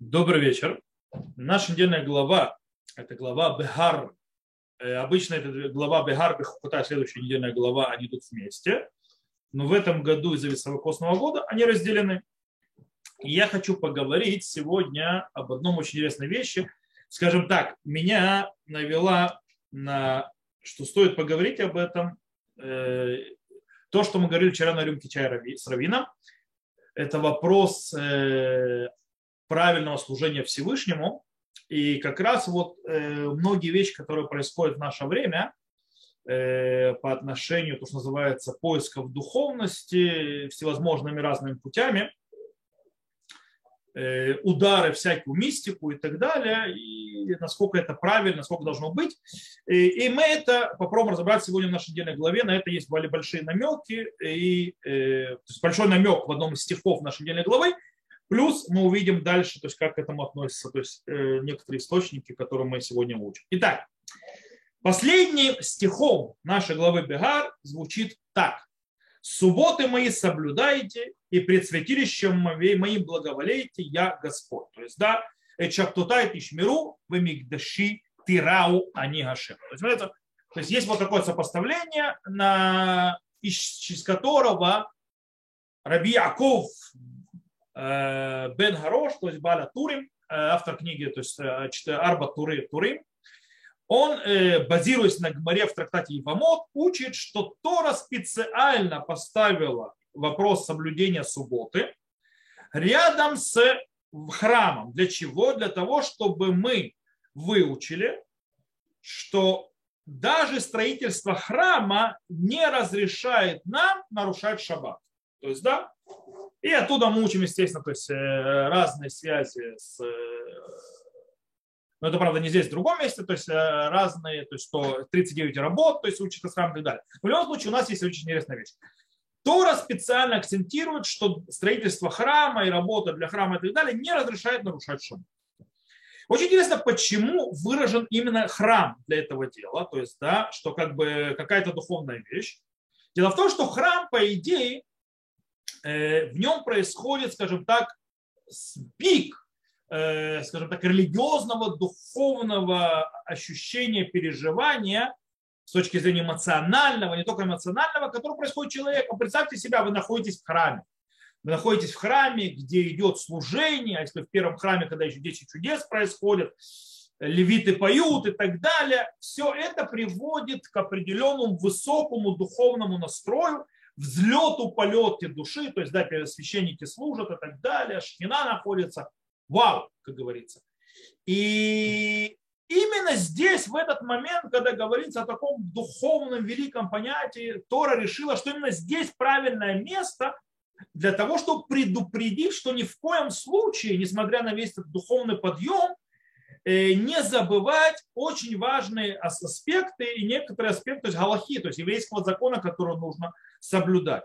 Добрый вечер. Наша недельная глава – это глава Бехар. Э, обычно это глава Бехар, Бехукута, следующая недельная глава, они идут вместе. Но в этом году из-за високосного года они разделены. И я хочу поговорить сегодня об одном очень интересной вещи. Скажем так, меня навела на что стоит поговорить об этом. Э, то, что мы говорили вчера на рюмке чая с Равином, это вопрос э, правильного служения Всевышнему. И как раз вот э, многие вещи, которые происходят в наше время э, по отношению, то, что называется, поисков духовности всевозможными разными путями, э, удары всякую мистику и так далее, и насколько это правильно, насколько должно быть. И, мы это попробуем разобрать сегодня в нашей недельной главе. На это есть большие намеки, и, то есть большой намек в одном из стихов нашей недельной главы, Плюс мы увидим дальше, то есть как к этому относятся то есть, э, некоторые источники, которые мы сегодня учим. Итак, последним стихом нашей главы Бегар звучит так. «Субботы мои соблюдайте, и пред святилищем моим благоволейте, я Господь». То есть, да, «Эчаптутай тишмиру, вы мигдаши тирау ани гашем». То есть, то есть есть вот такое сопоставление, на, из, из которого Раби Яков Бен Харош, то есть Баля Турим, э, автор книги, то есть э, Арба Туры, Турим, он, базируясь на Гмаре в трактате Ивамот, учит, что Тора специально поставила вопрос соблюдения субботы рядом с храмом. Для чего? Для того, чтобы мы выучили, что даже строительство храма не разрешает нам нарушать шаббат. То есть, да, и оттуда мы учим, естественно, то есть э, разные связи с... Э, но это, правда, не здесь, в другом месте, то есть э, разные, то есть что 39 работ, то есть учат храм и так далее. В любом случае у нас есть очень интересная вещь. Тора специально акцентирует, что строительство храма и работа для храма и так далее не разрешает нарушать шум. Очень интересно, почему выражен именно храм для этого дела, то есть, да, что как бы какая-то духовная вещь. Дело в том, что храм, по идее, в нем происходит, скажем так, пик, э, скажем так, религиозного, духовного ощущения, переживания с точки зрения эмоционального, не только эмоционального, который происходит человеку. Представьте себя, вы находитесь в храме. Вы находитесь в храме, где идет служение, а если в первом храме, когда еще 10 чудес происходят, левиты поют и так далее, все это приводит к определенному высокому духовному настрою, взлету, полете души, то есть, да, священники служат и так далее, шхина находится. Вау, как говорится. И именно здесь, в этот момент, когда говорится о таком духовном великом понятии, Тора решила, что именно здесь правильное место для того, чтобы предупредить, что ни в коем случае, несмотря на весь этот духовный подъем, не забывать очень важные аспекты и некоторые аспекты, то есть галахи, то есть еврейского закона, который нужно соблюдать.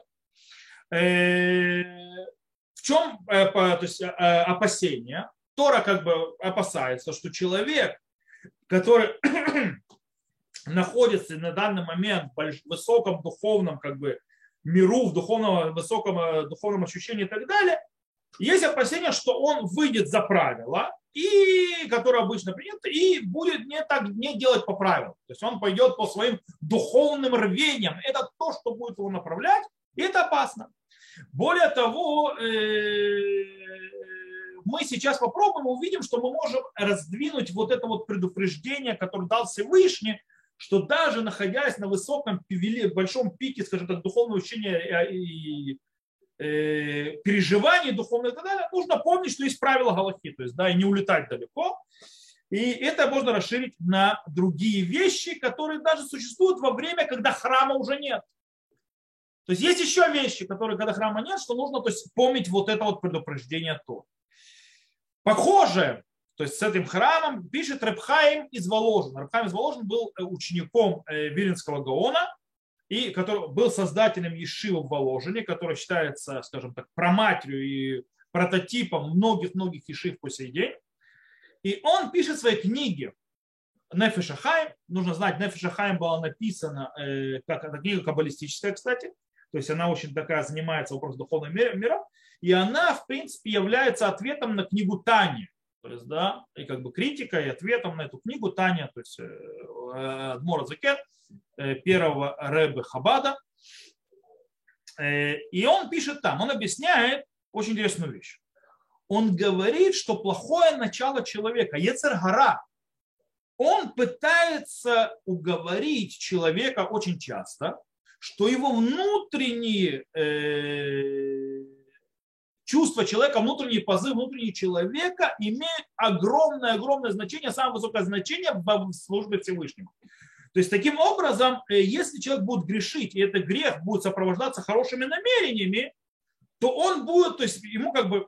Э, в чем э, то есть, опасение? Тора как бы опасается, что человек, который находится на данный момент в высоком духовном как бы, миру, в духовном, высоком духовном ощущении и так далее, есть опасение, что он выйдет за правила, и которое обычно принято, и будет не так не делать по правилам. То есть он пойдет по своим духовным рвениям. Это то, что будет его направлять, и это опасно. Более того, э, мы сейчас попробуем, увидим, что мы можем раздвинуть вот это вот предупреждение, которое дал Всевышний, что даже находясь на высоком, большом пике, скажем так, духовного учения и Э, переживаний духовных и так далее, нужно помнить, что есть правила Галахи, то есть да, и не улетать далеко. И это можно расширить на другие вещи, которые даже существуют во время, когда храма уже нет. То есть есть еще вещи, которые, когда храма нет, что нужно то есть, помнить вот это вот предупреждение то. Похоже, то есть с этим храмом пишет Рабхаим из Воложина. Рабхаим из Воложина был э, учеником э, Виленского Гаона, и который был создателем Ешивы в Воложине, который считается, скажем так, проматерью и прототипом многих-многих Ешив по сей день. И он пишет книге Нефеша Хайм. Нужно знать, Нефеша Хайм была написана, э, как эта книга каббалистическая, кстати. То есть она очень такая занимается вопросом духовного мира. И она, в принципе, является ответом на книгу Тани. То есть, да, и как бы критика и ответом на эту книгу Таня, то есть Адмора Закет, первого Рэбе Хабада. И он пишет там, он объясняет очень интересную вещь. Он говорит, что плохое начало человека, Ецергара, он пытается уговорить человека очень часто, что его внутренние э, чувства человека, внутренний позыв внутреннего человека имеют огромное-огромное значение, самое высокое значение в службе Всевышнего. То есть таким образом, э, если человек будет грешить, и этот грех будет сопровождаться хорошими намерениями, то он будет, то есть ему как бы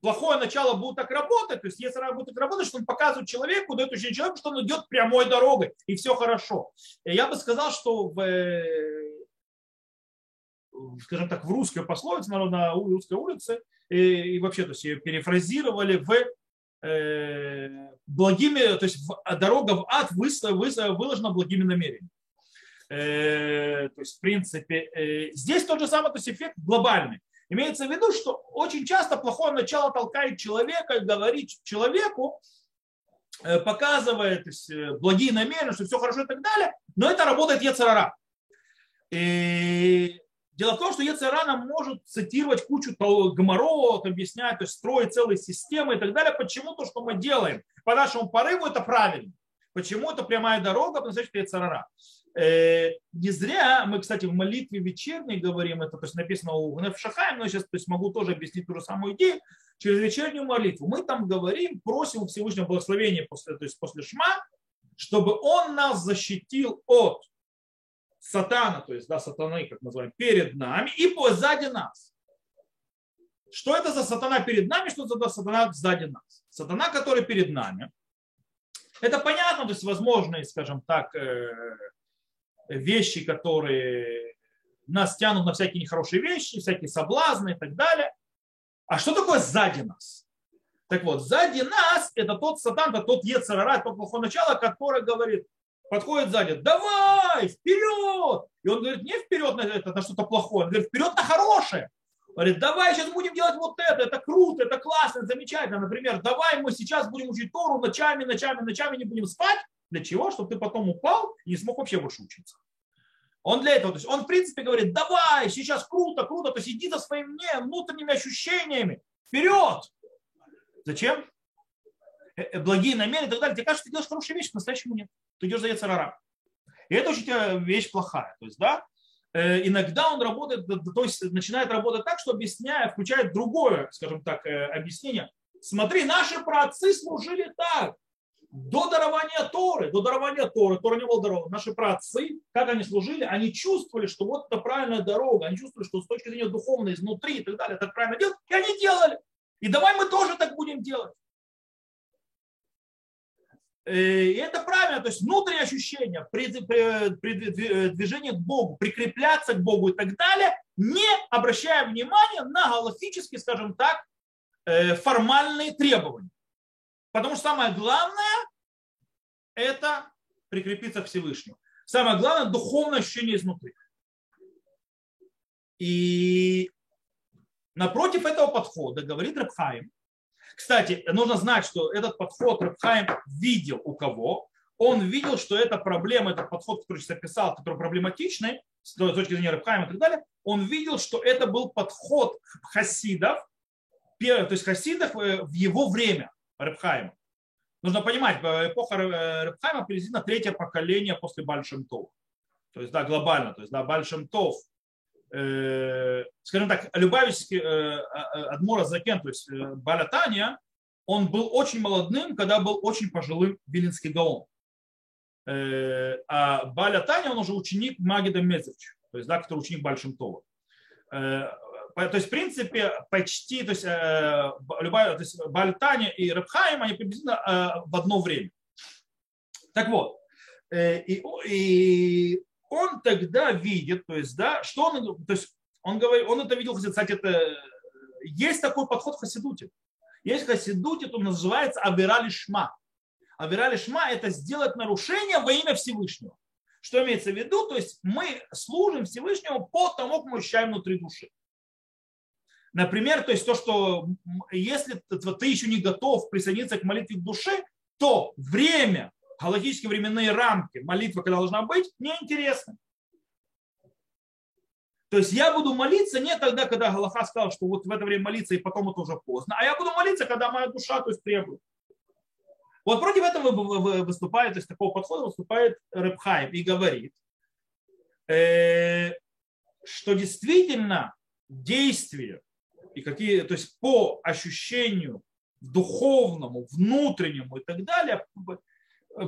плохое начало будет так работать, то есть если будет так работать, что он показывает человеку, дает учение человеку, что он идет прямой дорогой, и все хорошо. Я бы сказал, что в, э, скажем так, в русской пословице, на русской улице, и, и вообще, то есть ее перефразировали в э, благими, то есть дорога в ад выложена благими намерениями. Э, то есть, в принципе, э, здесь тот же самый то есть эффект глобальный. Имеется в виду, что очень часто плохое начало толкает человека говорит человеку, э, показывает э, благие намерения, что все хорошо и так далее, но это работает Ецарара. И дело в том, что Ецарара может цитировать кучу гоморров, объяснять, то есть строить целые системы и так далее. Почему то, что мы делаем по нашему порыву, это правильно. Почему это прямая дорога, потому что. Э, не зря мы, кстати, в молитве вечерней говорим, это то есть написано у Нефшахаем, но я сейчас то есть, могу тоже объяснить ту же самую идею, через вечернюю молитву. Мы там говорим, просим Всевышнего благословения после, то есть после Шма, чтобы он нас защитил от сатана, то есть да, сатаны, как называем, перед нами и сзади нас. Что это за сатана перед нами, что это за сатана сзади нас? Сатана, который перед нами, это понятно, то есть возможные, скажем так, э, вещи, которые нас тянут на всякие нехорошие вещи, всякие соблазны и так далее. А что такое сзади нас? Так вот, сзади нас это тот сатан, это тот Ецарара, тот плохое начало, который говорит, подходит сзади, давай, вперед! И он говорит, не вперед на, это, на что-то плохое, он говорит, вперед на хорошее. Говорит, давай сейчас будем делать вот это, это круто, это классно, замечательно. Например, давай мы сейчас будем учить Тору ночами, ночами, ночами, не будем спать, для чего? Чтобы ты потом упал и не смог вообще больше учиться. Он для этого, то есть он в принципе говорит, давай, сейчас круто, круто, то есть иди за своими внутренними ощущениями, вперед. Зачем? Э, э, благие намерения и так далее. Тебе кажется, ты делаешь хорошую вещь, по-настоящему нет. Ты идешь за яцерара. И это очень вещь плохая. То есть, да, э, иногда он работает, то есть начинает работать так, что объясняя, включает другое, скажем так, объяснение. Смотри, наши праотцы служили так до дарования Торы, до дарования Торы, Тора не был дарован. Наши праотцы, как они служили, они чувствовали, что вот это правильная дорога, они чувствовали, что с точки зрения духовной, изнутри и так далее, так правильно делать, и они делали. И давай мы тоже так будем делать. Э, и это правильно, то есть внутренние ощущения, при, при, при движении к Богу, прикрепляться к Богу и так далее, не обращая внимания на галактические, скажем так, э, формальные требования. Потому что самое главное – это прикрепиться к Всевышнему. Самое главное – духовное ощущение изнутри. И напротив этого подхода говорит Рабхаим. Кстати, нужно знать, что этот подход Рабхаим видел у кого? Он видел, что эта проблема, этот подход, который сейчас описал, который проблематичный, с точки зрения Рабхаима и так далее, он видел, что это был подход хасидов, то есть хасидов э, в его время. Рыбхайма. Нужно понимать, эпоха Рыбхайма приблизительно третье поколение после Бальшемтов. То есть, да, глобально. То есть, да, Бальшемтов, э, скажем так, Любавичский э, Адмура Закен, то есть э, Балятания, он был очень молодым, когда был очень пожилым Вилинский Гаон. Э, а Баля Таня, он уже ученик Магида Мезович, то есть, да, который ученик Бальшемтова. Э, то есть, в принципе, почти, то есть, э, любая, то есть, Бальтани и Рабхаим, они приблизительно э, в одно время. Так вот, э, и, и он тогда видит, то есть, да, что он, то есть, он говорит, он это видел, кстати, это, есть такой подход в Хасидуте. Есть Хасидуте, то называется Авирали Шма. Авирали Шма – это сделать нарушение во имя Всевышнего. Что имеется в виду? То есть мы служим Всевышнему по тому, как мы ощущаем внутри души. Например, то есть то, что если ты еще не готов присоединиться к молитве к душе, то время, галактические временные рамки молитвы, когда должна быть, неинтересны. То есть я буду молиться не тогда, когда Галаха сказал, что вот в это время молиться, и потом это уже поздно, а я буду молиться, когда моя душа то есть, требует. Вот против этого выступает, то есть такого подхода выступает Рыбхайм и говорит, э, что действительно действие и какие, то есть по ощущению духовному, внутреннему и так далее,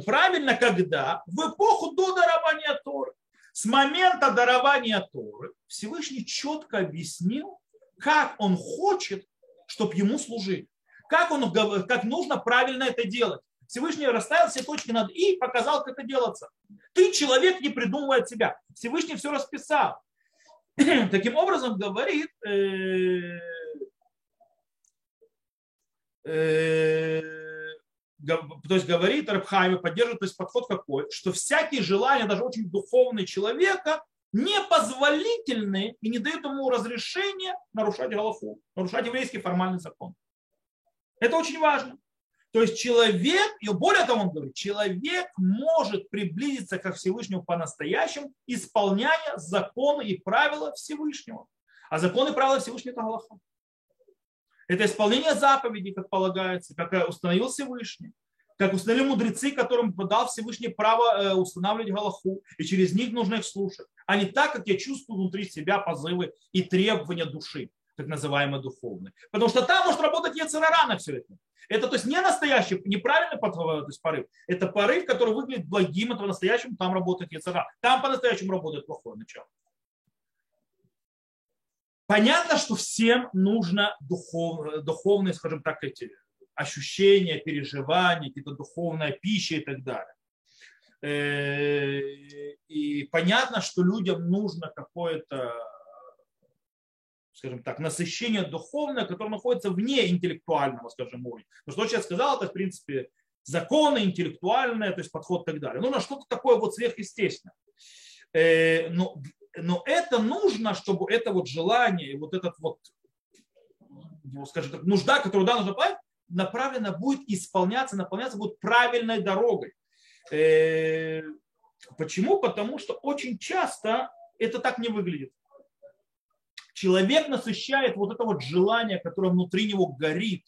правильно, когда в эпоху до дарования Торы. С момента дарования Торы Всевышний четко объяснил, как он хочет, чтобы ему служили. Как, он, как нужно правильно это делать. Всевышний расставил все точки над «и» и показал, как это делаться. Ты, человек, не придумывает себя. Всевышний все расписал. Таким образом, говорит, э, э, то есть говорит Рабхайм поддерживает то есть подход какой, что всякие желания, даже очень духовные человека, непозволительны и не дают ему разрешения нарушать Галаху, нарушать еврейский формальный закон. Это очень важно. То есть человек, и более того он говорит, человек может приблизиться к Всевышнему по-настоящему, исполняя законы и правила Всевышнего. А законы и правила Всевышнего – это Галаха. Это исполнение заповедей, как полагается, как установил Всевышний, как установили мудрецы, которым дал Всевышний право э, устанавливать Галаху, и через них нужно их слушать, а не так, как я чувствую внутри себя позывы и требования души, так называемые духовные. Потому что там может работать Ецерара на все это. Это то есть не настоящий, неправильный то есть порыв. Это порыв, который выглядит благим, это по-настоящему там работает Ецера. Там по-настоящему работает плохое начало. Понятно, что всем нужно духов, духовные, скажем так, эти ощущения, переживания, какие-то духовная пища и так далее. Э, и понятно, что людям нужно какое-то, скажем так, насыщение духовное, которое находится вне интеллектуального, скажем, уровня. Но что я сказал, это, в принципе, законы, интеллектуальное, то есть подход и так далее. Нужно что-то такое вот сверхъестественное. Э, но но это нужно, чтобы это вот желание, вот этот вот, ну, скажем так, нужда, которую да, нужно понять, направлена будет исполняться, наполняться будет правильной дорогой. Э, почему? Потому что очень часто это так не выглядит. Человек насыщает вот это вот желание, которое внутри него горит,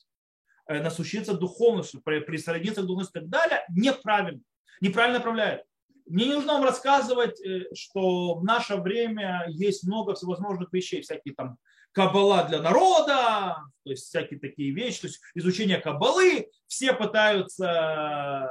э, насущиться духовностью, присоединиться к духовности и так далее, неправильно, неправильно направляет. Мне не нужно вам рассказывать, э, что в наше время есть много всевозможных вещей, всякие там кабала для народа, то есть всякие такие вещи, то есть изучение кабалы. Все пытаются,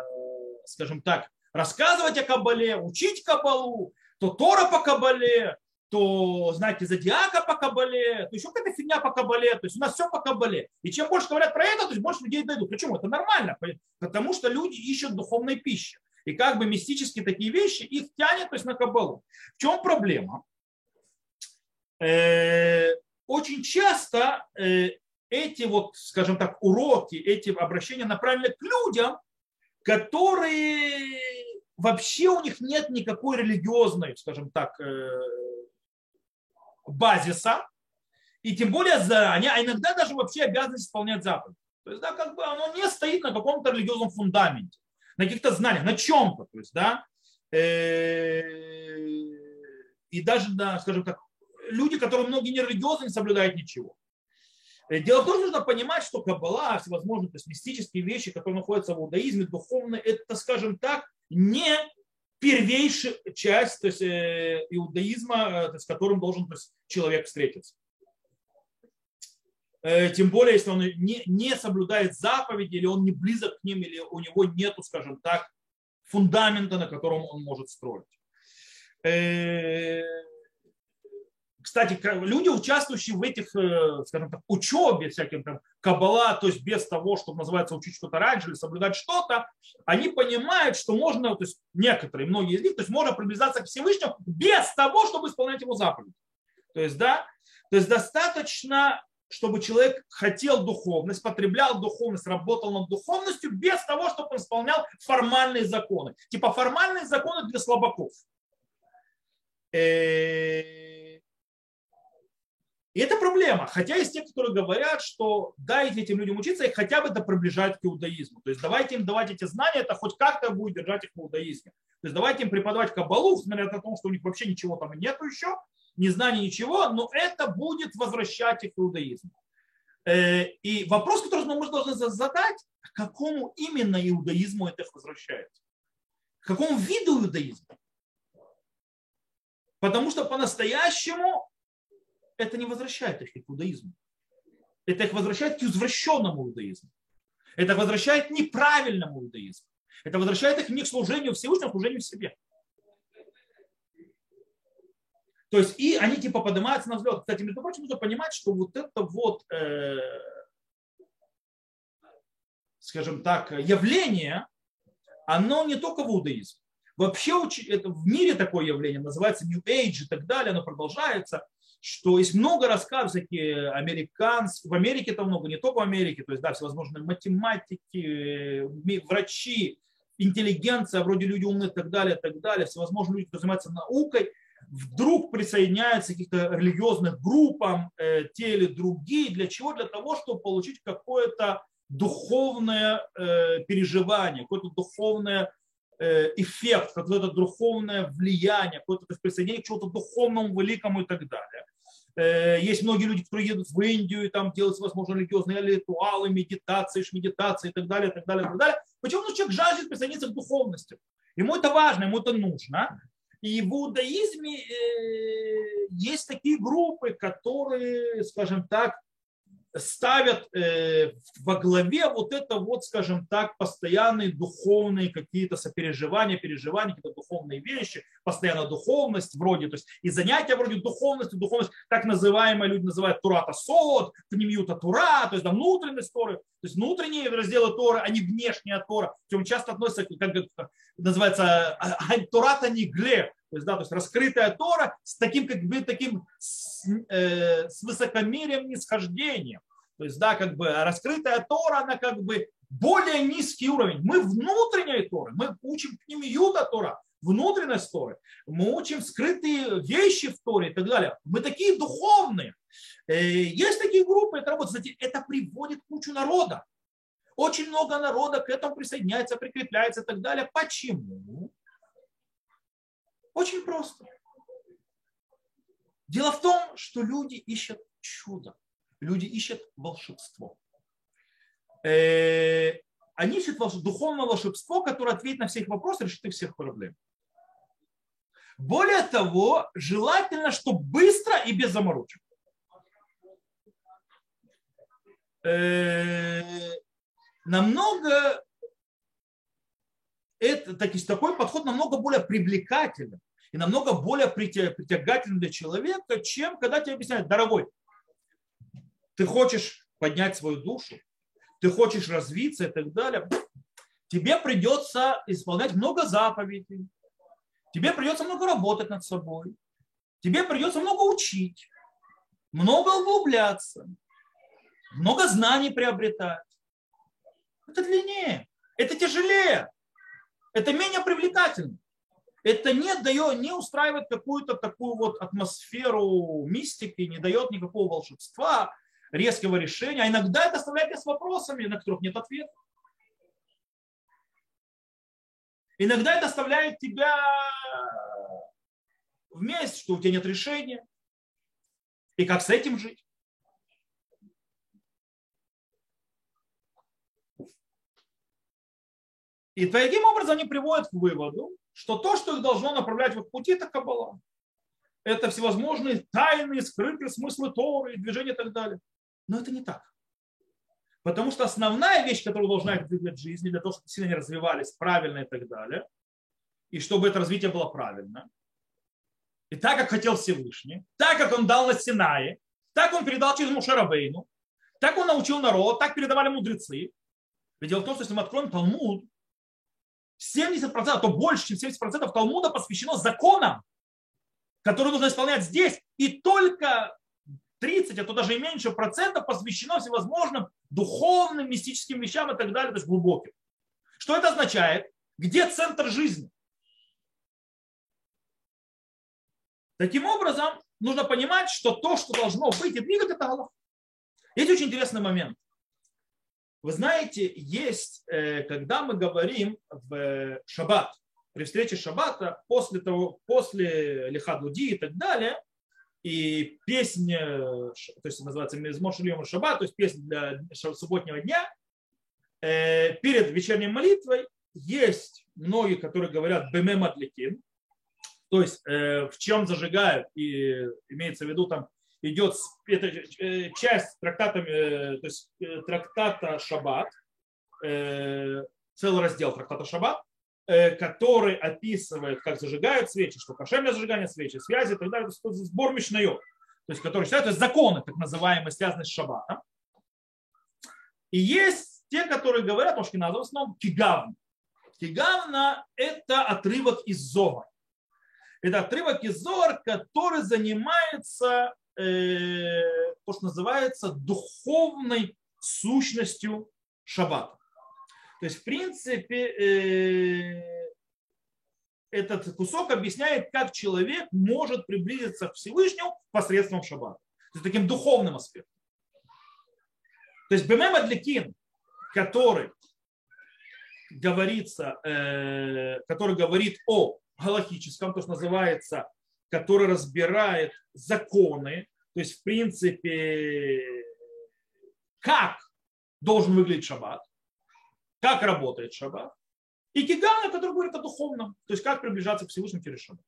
скажем так, рассказывать о кабале, учить кабалу, то Тора по кабале, то знаете, зодиака по кабале, то еще какая-то фигня по кабале, то есть у нас все по кабале. И чем больше говорят про это, то есть больше людей дойдут. Почему? Это нормально, потому что люди ищут духовной пищи. И как бы мистические такие вещи их тянет то есть на кабалу. В чем проблема? Э, очень часто э, эти вот, скажем так, уроки, эти обращения направлены к людям, которые вообще у них нет никакой религиозной, скажем так, э, базиса, и тем более заранее, а иногда даже вообще обязанность исполнять заповедь. То есть, да, как бы оно не стоит на каком-то религиозном фундаменте на каких-то знаниях, на чем-то, то есть, да, э, и даже, да, скажем так, люди, которые многие не не соблюдают ничего. Э, дело в том, что нужно понимать, что Каббала, всевозможные то есть мистические вещи, которые находятся в иудаизме, духовные, это, скажем так, не первейшая часть то есть, э, иудаизма, с которым должен то есть, человек встретиться. Э, тем более, если он не, не соблюдает заповеди, или он не близок к ним, или у него нет, скажем так, фундамента, на котором он может строить. Э, кстати, люди, участвующие в этих, э, скажем так, учебе, всяким там кабала, то есть без того, чтобы называется учить что-то раньше или соблюдать что-то, они понимают, что можно, то есть некоторые, многие из них, то есть можно приближаться к Всевышнему без того, чтобы исполнять его заповедь. То есть, да, то есть достаточно чтобы человек хотел духовность, потреблял духовность, работал над духовностью без того, чтобы он исполнял формальные законы. Типа формальные законы для слабаков. Э, И это проблема. Хотя есть те, которые говорят, что дайте этим людям учиться, и хотя бы это приближает к иудаизму. То есть давайте им давать эти знания, это хоть как-то будет держать их в иудаизме. То есть давайте им преподавать кабалу, несмотря на то, что у них вообще ничего там нету еще, ни знаний, ничего, но это будет возвращать их в иудаизм. Э, и вопрос, который мы должны задать, к какому именно иудаизму это их возвращает? К какому виду иудаизма? Потому что по-настоящему это не возвращает их к иудаизму. Это их возвращает к извращенному иудаизму. Это возвращает к неправильному иудаизму. Это возвращает их не к служению Всевышнему, а к служению себе. То есть и они типа поднимаются на взлет. Кстати, между прочим, нужно понимать, что вот это вот, э, скажем так, явление, оно не только в иудаизме. Вообще это, в мире такое явление называется New Age и так далее, оно продолжается что есть много рассказов, всякие американские, в Америке это много, не только в Америке, то есть, да, всевозможные математики, врачи, интеллигенция, вроде люди умные и так далее, и так далее, всевозможные люди, которые занимаются наукой, вдруг присоединяются к каких-то религиозных группам, э, те или другие. Для чего? Для того, чтобы получить какое-то духовное э, переживание, какое-то духовное Э, эффект, какое-то духовное влияние, какое-то присоединение к чему-то духовному, великому и так далее. Есть многие люди, которые едут в Индию и там делают, возможно, религиозные ритуалы, медитации, медитации и так далее, и так далее, и так далее. Почему ну, человек жаждет присоединиться к духовности? Ему это важно, ему это нужно. И в иудаизме э, есть такие группы, которые, скажем так, ставят э, во главе вот это вот, скажем так, постоянные духовные какие-то сопереживания, переживания, какие-то духовные вещи, постоянная духовность вроде, то есть и занятия вроде духовности, духовность, так называемые люди называют Турата Сод, Пнемиюта Тура, то есть да, внутренность Торы, то есть внутренние разделы Торы, а не внешняя Тора. Причем часто относятся, как называется, а, а, Турата Нигле, то есть, да, то есть раскрытая Тора с таким, как бы, таким с, э, с высокомерием нисхождением. То есть, да, как бы раскрытая Тора, она как бы более низкий уровень. Мы внутренняя Тора, мы учим к ним Юда Тора, внутренность Торы. Мы учим скрытые вещи в Торе и так далее. Мы такие духовные. Э, есть такие группы, это работает. Кстати, это приводит кучу народа. Очень много народа к этому присоединяется, прикрепляется и так далее. Почему? Очень просто. Дело в том, что люди ищут чудо. Люди ищут волшебство. Э, они ищут духовное волшебство, которое ответит на все их вопросы, решит их всех проблем. Более того, желательно, чтобы быстро и без заморочек. Э, намного это, так, такой подход намного более привлекательный и намного более притягательный для человека, чем когда тебе объясняют, дорогой, ты хочешь поднять свою душу, ты хочешь развиться и так далее, тебе придется исполнять много заповедей, тебе придется много работать над собой, тебе придется много учить, много углубляться, много знаний приобретать. Это длиннее, это тяжелее. Это менее привлекательно. Это не дает, не устраивает какую-то такую вот атмосферу мистики, не дает никакого волшебства, резкого решения. А иногда это оставляет с вопросами, на которых нет ответа. Иногда это оставляет тебя вместе, что у тебя нет решения. И как с этим жить? И таким образом они приводят к выводу, что то, что их должно направлять в их пути, это кабала. Это всевозможные тайные, скрытые смыслы Торы, движения и так далее. Но это не так. Потому что основная вещь, которая должна их двигать в жизни, для того, чтобы сильно они развивались правильно и так далее, и чтобы это развитие было правильно, и так, как хотел Всевышний, так, как он дал на Синае, так он передал через Мушарабейну, так он научил народ, так передавали мудрецы. Ведь дело в том, что если мы откроем Талмуд, 70%, а то больше, чем 70% Талмуда посвящено законам, которые нужно исполнять здесь. И только 30, а то даже и меньше процентов посвящено всевозможным духовным, мистическим вещам и так далее, то есть глубоким. Что это означает? Где центр жизни? Таким образом, нужно понимать, что то, что должно быть и двигать, это Аллах. Есть очень интересный момент. Вы знаете, есть, э, когда мы говорим в шаббат, при встрече шаббата, после, того, после Лихадуди и так далее, и песня, то есть называется Мизмор Шильем Шаббат, то есть песня для субботнего дня, э, перед вечерней молитвой есть многие, которые говорят «бемем атликин», то есть э, в чем зажигают, и имеется в виду там идет это э, часть трактата, э, то есть э, трактата Шаббат, целый раздел трактата Шаббат, который описывает, как зажигают свечи, что кошерное зажигание свечи, связи и так далее, то есть сбор мишнает, то есть который считают, то есть законы, так называемые, связанные с шаббатом. И есть те, которые говорят, потому что надо в основном кигавна. Кигавна – это отрывок из Зора. Это отрывок из Зор, который занимается э, то, что называется духовной сущностью шаббата. То есть, в принципе, э, этот кусок объясняет, как человек может приблизиться к Всевышнему посредством шаббата. То есть, таким духовным аспектом. То есть, Бемем Адликин, который говорится, э, который говорит о галахическом, то, что называется который разбирает законы, то есть, в принципе, как должен выглядеть шаббат, как работает шаббат, и кигана, который говорит о духовном, то есть как приближаться к Всевышнему через шаббат.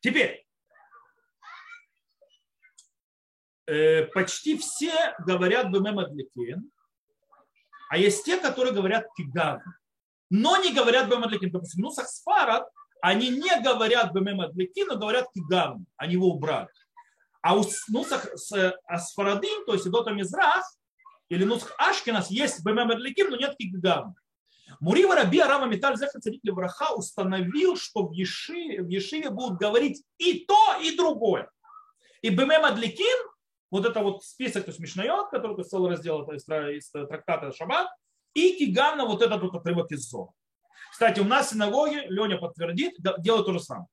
Теперь, э, почти все говорят бмм адликин, а есть те, которые говорят киган, но не говорят бмм адликин. Допустим, ну, сахсфарат они не говорят БММ Адлеки, но говорят Кигам, они его убрали. А у Нусах с Асфарадим, то есть Идота Мизрах, или Нусах Ашкинас, есть БММ Адлеким, но нет Кигам. Мурива Раби Арама Металь Зехар Царик Левраха установил, что в Ешиве, в Ешиве будут говорить и то, и другое. И БММ Адликин, вот это вот список, то есть Мишнайот, который то целый раздел из, из трактата Шаббат, и Кигамна, вот этот вот отрывок из Зора. Кстати, у нас в синагоге, Леня подтвердит, делают то же самое.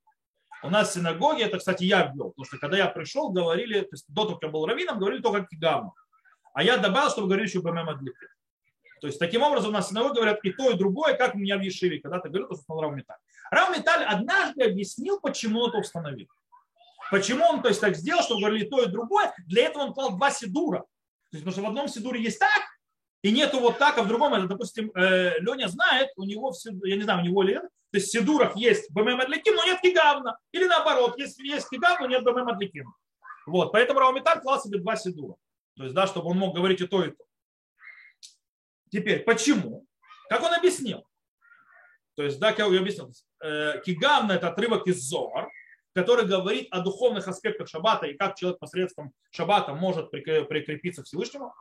У нас в синагоге, это, кстати, я ввел, потому что когда я пришел, говорили, то есть до того, как я был раввином, говорили только кигаму. А я добавил, чтобы говорили еще БММ Адлипе. То есть таким образом у нас в синагоге говорят и то, и другое, как у меня в Ешиве, когда ты говорил, что установил Равметаль. Равметаль однажды объяснил, почему он это установил. Почему он то есть, так сделал, чтобы говорили то и другое. Для этого он клал два сидура. То есть, потому что в одном сидуре есть так, и нету вот так, а в другом, это, допустим, э, Леня знает, у него, я не знаю, у него ли это, то есть в Сидурах есть БМ Адликим, но нет Кигавна. Или наоборот, если есть Кигавна, нет БМ Адликим. Вот, поэтому Раумитар клал себе два Сидура. То есть, да, чтобы он мог говорить и то, и то. Теперь, почему? Как он объяснил? То есть, да, как я объяснил. Э, Кигавна – это отрывок из Зор, который говорит о духовных аспектах шаббата и как человек посредством шаббата может прикрепиться к Всевышнему.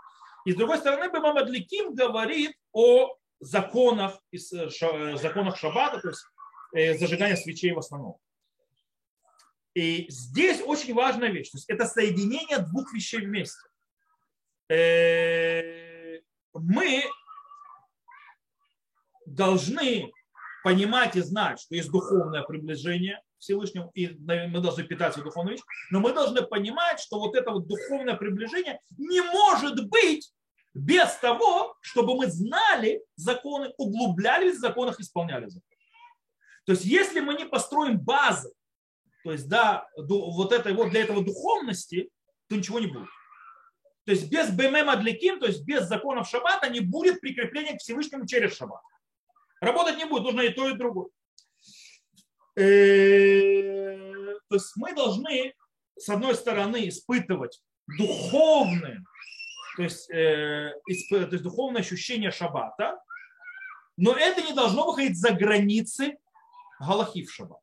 И с другой стороны, Бимам Адликим говорит о законах, э, э, законах шаббата, то есть э, зажигания свечей в основном. И здесь очень важная вещь. То есть это соединение двух вещей вместе. Мы должны понимать и знать, что есть духовное приближение Всевышнему, и мы должны питаться духовной вещью, но мы должны понимать, что вот это вот духовное приближение не может быть без того, чтобы мы знали законы, углублялись в законах, исполняли законы. То есть если мы не построим базы, то есть да, вот этой вот для этого духовности, то ничего не будет. То есть без БММ Адликим, то есть без законов шаббата не будет прикрепления к Всевышнему через шаббат. Работать не будет, нужно и то, и другое. Э, то есть мы должны, с одной стороны, испытывать духовные, то есть, э, то есть духовное ощущение шаббата, но это не должно выходить за границы Галахи в шаббат.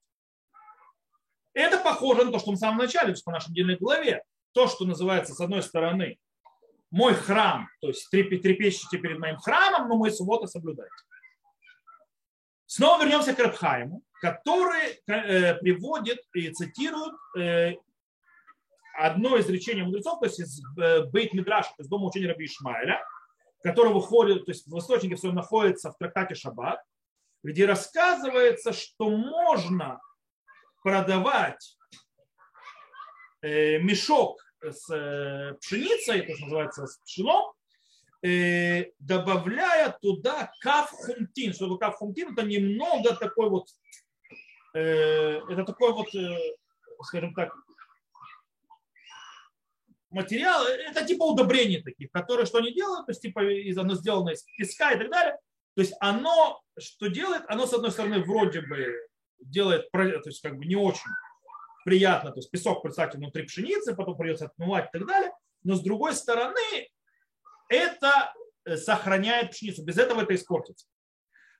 Это похоже на то, что мы в самом начале, по нашей недельной главе, то, что называется, с одной стороны, мой храм, то есть трепещите перед моим храмом, но мой суббота соблюдайте. Снова вернемся к Рабхайму, который э, приводит и цитирует э, одно из речений мудрецов, то есть из э, Бейт Мидраша, есть дома учения Раби Ишмаэля, который выходит, то есть в источнике своем находится в трактате Шаббат, где рассказывается, что можно продавать мешок с пшеницей, то, что называется, с пшеном, добавляя туда каф хумтин. Что такое каф хумтин? Это немного такой вот, это такой вот, скажем так, материал, это типа удобрений таких, которые что они делают, то есть типа оно сделано из песка и так далее. То есть оно, что делает, оно с одной стороны вроде бы делает, то есть как бы не очень приятно, то есть песок, представьте, внутри пшеницы, потом придется отмывать и так далее, но с другой стороны это э, сохраняет пшеницу, без этого это испортится.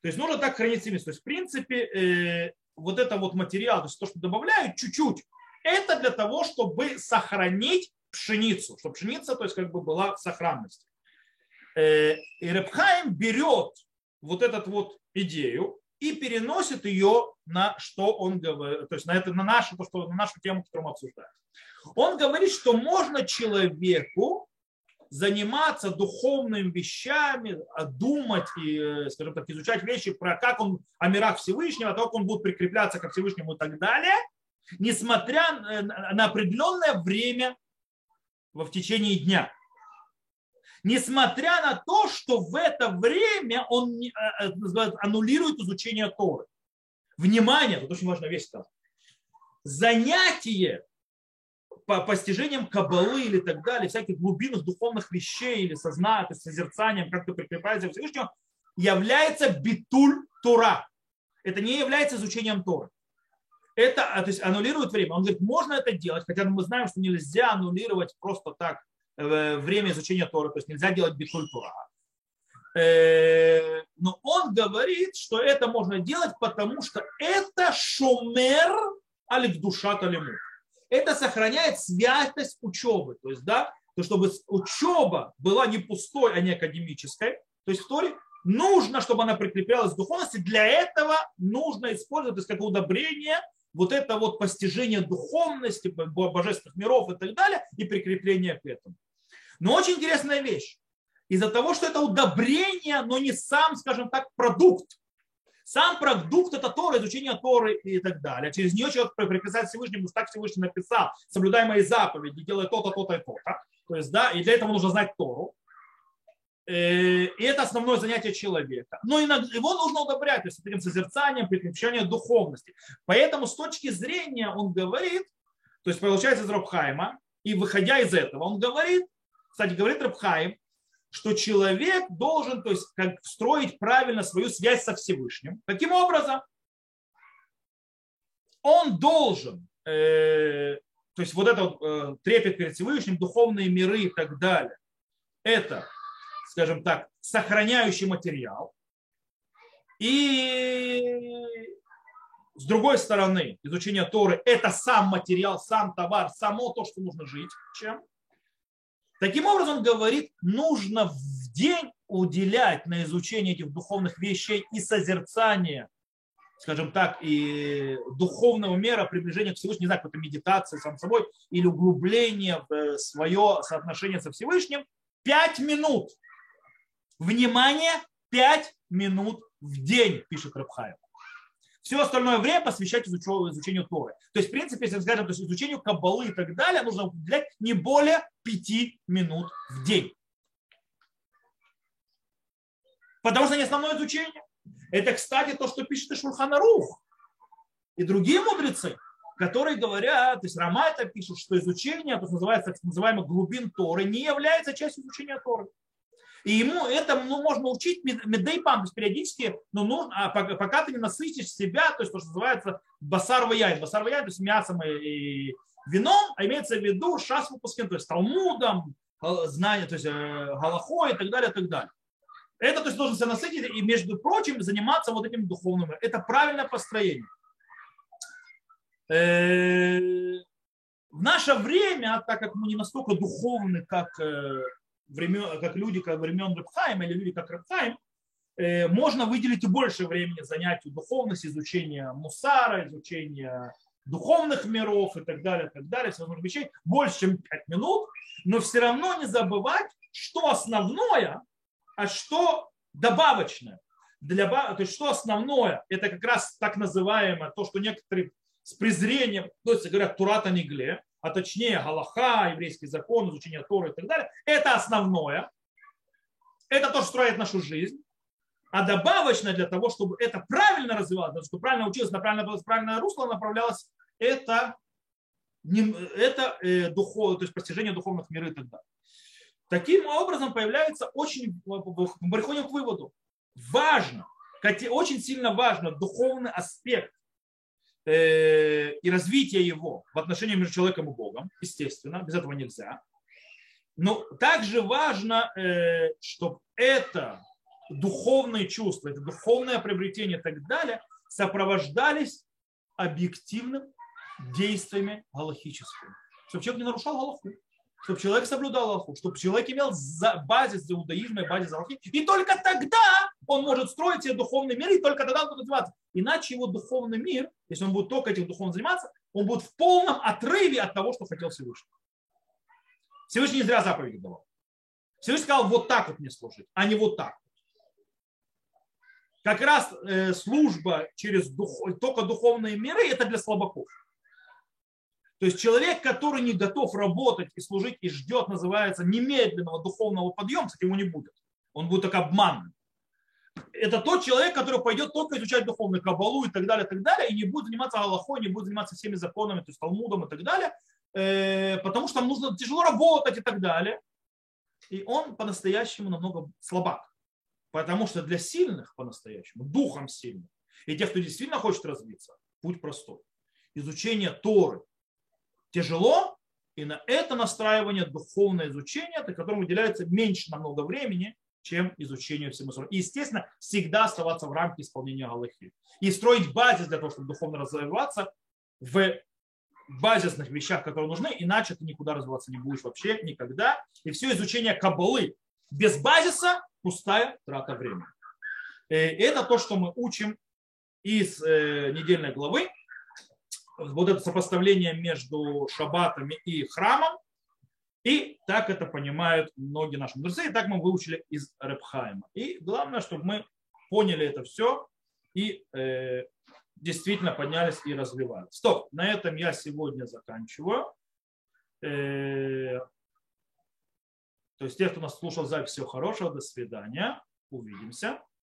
То есть нужно так хранить семенность. То есть в принципе э, вот это вот материал, то есть то, что добавляют чуть-чуть, это для того, чтобы сохранить пшеницу, чтобы пшеница, то есть как бы была в сохранности. Э, и Репхайм берет вот эту вот идею и переносит ее на что он говорит, то есть на, это, на, нашу, то, что, на нашу тему, которую мы обсуждаем. Он говорит, что можно человеку заниматься духовными вещами, а думать и, э, скажем так, изучать вещи про как он о мирах Всевышнего, то, как он будет прикрепляться ко Всевышнему и так далее, несмотря на определенное время в течение дня несмотря на то, что в это время он э, э, аннулирует изучение Торы. Внимание, тут очень важная вещь. Занятие по постижением кабалы или так далее, всяких глубинных духовных вещей или сознания, то есть созерцанием, как-то прикрепляется к Всевышнему, является битуль Тора. Это не является изучением Торы. Это а, то есть аннулирует время. Он говорит, можно это делать, хотя мы знаем, что нельзя аннулировать просто так Э, время изучения Торы, то есть нельзя делать битуль Тора. Э, но он говорит, что это можно делать, потому что это шумер алик душа талиму. Это сохраняет святость учебы. То есть, да, то чтобы учеба была не пустой, а не академической. То есть в Торе нужно, чтобы она прикреплялась к духовности. Для этого нужно использовать то есть, как удобрение вот это вот постижение духовности, божественных миров и так далее, и прикрепление к этому. Но очень интересная вещь. Из-за того, что это удобрение, но не сам, скажем так, продукт. Сам продукт это Тора, изучение Торы и так далее. Через нее человек прикасается Всевышнему, так Всевышний написал, соблюдай мои заповеди, делай то-то, то-то и то-то. То есть, да, и для этого нужно знать Тору. Э, и это основное занятие человека. Но иногда его нужно удобрять, то есть этим созерцанием, прикреплянием духовности. Поэтому с точки зрения он говорит, то есть получается из Робхайма, и выходя из этого, он говорит, кстати, говорит Рабхаим, что человек должен то есть, как строить правильно свою связь со Всевышним. Каким образом? Он должен, э, то есть вот это э, трепет перед Всевышним, духовные миры и так далее, это, скажем так, сохраняющий материал. И с другой стороны, изучение Торы – это сам материал, сам товар, само то, что нужно жить чем. Таким образом, он говорит, нужно в день уделять на изучение этих духовных вещей и созерцание, скажем так, и духовного мера, приближения к Всевышнему, не знаю, какой-то медитации сам собой, или углубление в э, свое соотношение со Всевышним, пять минут. Внимание, пять минут в день, пишет Рабхаев. Все остальное время посвящать изучению, изучению Торы. То есть, в принципе, если скажем, то есть изучению Кабалы и так далее, нужно уделять не более пяти минут в день. Потому что не основное изучение. Это, кстати, то, что пишет и Шурханарух, и другие мудрецы, которые говорят, то есть Рама это пишет, что изучение, то, есть называется, так называемых глубин Торы, не является частью изучения Торы. И ему это ну, можно учить медейпам, то есть периодически, но ну, а пока ты не насытишь себя, то есть то, что называется басар ваяйн. Басар ваяйн, то есть мясом и вином, а имеется в виду шас выпускин, то есть талмудом, знание, то есть э, галахой и так далее, и так далее. Это то есть должен себя насытить и, между прочим, заниматься вот этим духовным. Это правильное построение. Э, в наше время, так как мы не настолько духовны, как э, времен, как люди как времен Рабхайма или люди как Рабхайм, э, можно выделить и больше времени занятию духовности, изучения мусара, изучения духовных миров и так далее, и так далее, всевозможных вещей, больше, чем 5 минут, но все равно не забывать, что основное, а что добавочное. Для, то есть что основное, это как раз так называемое, то, что некоторые с презрением, то есть говорят Турата Негле, а точнее Галаха, еврейский закон, изучение Торы и так далее, это основное. Это то, что строит нашу жизнь. А добавочно для того, чтобы это правильно развивалось, чтобы правильно училось, на правильное, правильное русло направлялось, это, это э, духов, то есть постижение духовных миров и так далее. Таким образом появляется очень, мы приходим к выводу, важно, очень сильно важно духовный аспект и развитие его в отношении между человеком и Богом, естественно, без этого нельзя. Но также важно, э, чтобы это духовные чувства, это духовное приобретение и так далее сопровождались объективным действиями галахическими. Чтобы человек не нарушал галаху, чтобы человек соблюдал Аллаху, чтобы человек имел базис иудаизма и базис Аллахи. И только тогда он может строить себе духовный мир, и только тогда он будет развиваться. Иначе его духовный мир, если он будет только этим духовным заниматься, он будет в полном отрыве от того, что хотел Всевышний. Всевышний не зря заповеди давал. Всевышний сказал, вот так вот мне служить, а не вот так. Как раз э, служба через дух, только духовные миры, это для слабаков. То есть человек, который не готов работать и служить и ждет, называется, немедленного духовного подъема, кстати, его не будет. Он будет так обманным. Это тот человек, который пойдет только изучать духовную кабалу и так далее, и так далее, и не будет заниматься Аллахой, не будет заниматься всеми законами, то есть Талмудом и так далее, э, потому что там нужно тяжело работать и так далее. И он по-настоящему намного слабак. Потому что для сильных по-настоящему, духом сильных, и тех, кто действительно хочет развиться, путь простой. Изучение Торы, тяжело, и на это настраивание духовное изучение, от которому выделяется меньше намного времени, чем изучение всему остальному. И, естественно, всегда оставаться в рамке исполнения Аллахи. И строить базис для того, чтобы духовно развиваться в базисных вещах, которые нужны, иначе ты никуда развиваться не будешь вообще никогда. И все изучение кабалы без базиса – пустая трата времени. И э, это то, что мы учим из э, недельной главы вот это сопоставление между шаббатами и храмом. И так это понимают многие наши мудрецы. И так мы выучили из Репхайма. И главное, чтобы мы поняли это все и э, действительно поднялись и развивались. Стоп, на этом я сегодня заканчиваю. Э, то есть те, кто нас слушал запись, всего хорошего, до свидания, увидимся.